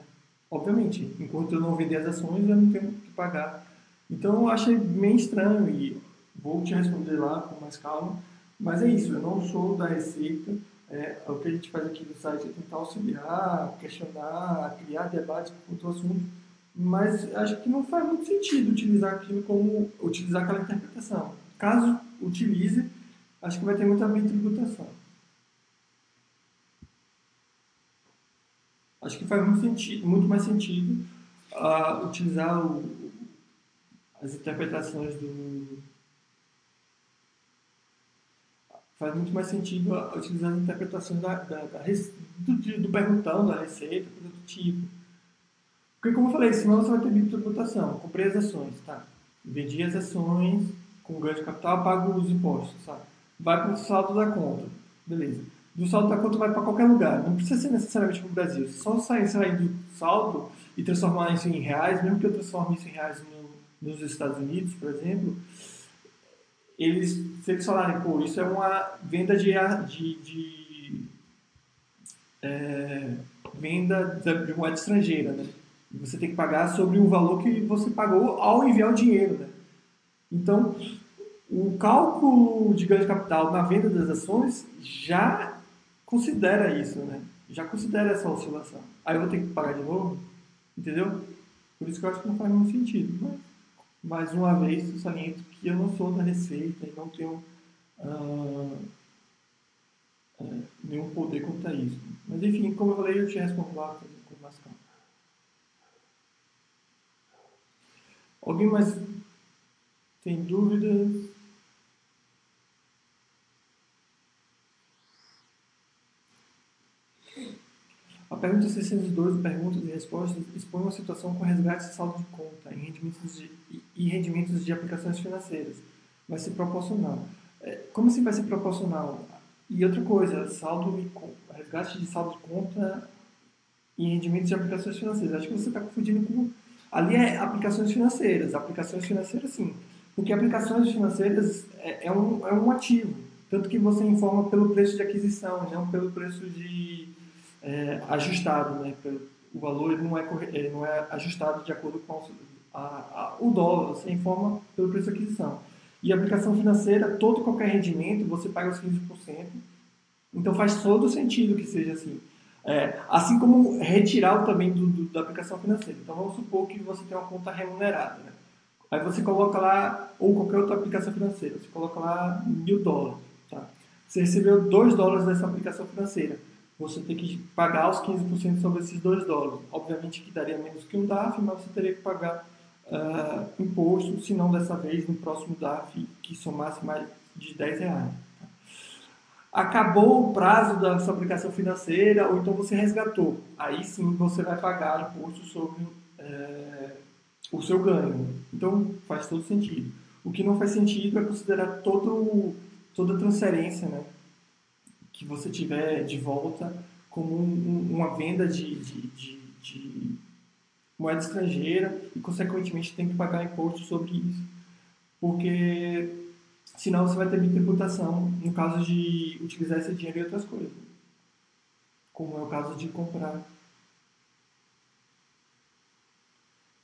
[SPEAKER 1] Obviamente, enquanto eu não vender as ações, eu não tenho que pagar. Então, eu achei meio estranho e vou te responder lá com mais calma. Mas é isso, eu não sou da Receita. É, o que a gente faz aqui no site é tentar auxiliar, questionar, criar debates com o assunto. Mas acho que não faz muito sentido utilizar aquilo como utilizar aquela interpretação. Caso utilize, acho que vai ter muita tributação. Acho que faz muito, sentido, muito mais sentido uh, utilizar o, as interpretações do, faz muito mais sentido utilizar as interpretações da, da, da do, do, perguntão, da receita, coisa do tipo. Porque, como eu falei, senão você vai ter bitributação. Comprei as ações, tá? Vendi as ações com ganho de capital, pago os impostos, sabe? Vai para o saldo da conta. Beleza. Do saldo da conta vai para qualquer lugar. Não precisa ser necessariamente para o Brasil. Só sair, sair do saldo e transformar isso em reais, mesmo que eu transforme isso em reais no, nos Estados Unidos, por exemplo, eles, se eles falarem, pô, isso é uma venda de, de, de é, venda de moeda estrangeira, né? Você tem que pagar sobre o valor que você pagou ao enviar o dinheiro, né? Então, o cálculo de ganho de capital na venda das ações já considera isso, né? Já considera essa oscilação. Aí eu vou ter que pagar de novo, entendeu? Por isso que eu acho que não faz muito sentido. Mas mais uma vez, eu saliento que eu não sou da Receita e não tenho uh, uh, nenhum poder contra isso. Mas enfim, como eu falei, eu te respondo lá com mais calma. Alguém mais tem dúvidas? A pergunta 612, perguntas e respostas, expõe uma situação com resgate de saldo de conta em rendimentos de e rendimentos de aplicações financeiras. Vai ser proporcional. É, como assim vai ser proporcional? E outra coisa, saldo e resgate de saldo de conta e rendimentos de aplicações financeiras. Acho que você está confundindo com. Ali é aplicações financeiras. Aplicações financeiras, sim. Porque aplicações financeiras é, é, um, é um ativo. Tanto que você informa pelo preço de aquisição, não pelo preço de é, ajustado. Né? O valor não, é, ele não é ajustado de acordo com a, a, o dólar. Você informa pelo preço de aquisição. E aplicação financeira, todo qualquer rendimento, você paga os 15%. Então faz todo sentido que seja assim. É, assim como retirar também do, do, da aplicação financeira. Então vamos supor que você tem uma conta remunerada. Né? Aí você coloca lá, ou qualquer outra aplicação financeira, você coloca lá mil dólares. Tá? Você recebeu dois dólares dessa aplicação financeira. Você tem que pagar os 15% sobre esses dois dólares. Obviamente que daria menos que um DAF, mas você teria que pagar uh, imposto, se não dessa vez no próximo DAF que somasse mais de 10 reais. Acabou o prazo da sua aplicação financeira, ou então você resgatou. Aí sim você vai pagar imposto sobre é, o seu ganho. Então faz todo sentido. O que não faz sentido é considerar todo, toda transferência né, que você tiver de volta como um, uma venda de, de, de, de moeda estrangeira e, consequentemente, tem que pagar imposto sobre isso. Porque senão você vai ter tributação no caso de utilizar esse dinheiro em outras coisas. Como é o caso de comprar.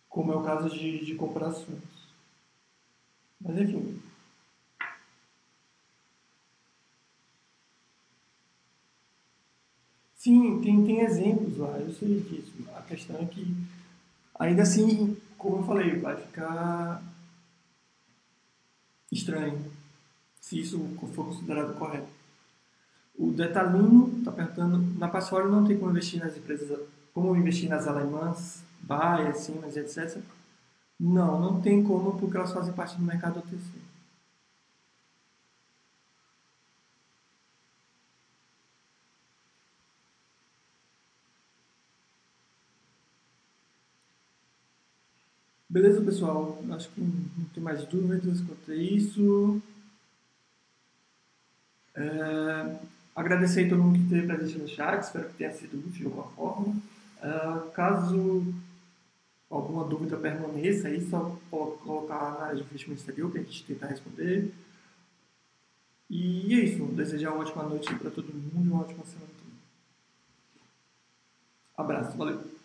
[SPEAKER 1] Como é o caso de, de comprar ações. Mas enfim. Sim, tem, tem exemplos lá, eu sei disso. A questão é que Ainda assim, como eu falei, vai ficar estranho se isso for considerado correto. O Detalino está perguntando, na Passfora não tem como investir nas empresas, como investir nas alemãs, Bayer, Siemens, etc. Não, não tem como porque elas fazem parte do mercado OTC. Beleza, pessoal? Acho que não tem mais dúvidas quanto a isso. É, agradecer a todo mundo que esteve presente no chat, espero que tenha sido útil de alguma forma. É, caso alguma dúvida permaneça, aí só colocar na área de investimento exterior que a gente tenta responder. E é isso. Desejar uma ótima noite para todo mundo e uma ótima semana. Abraço, valeu!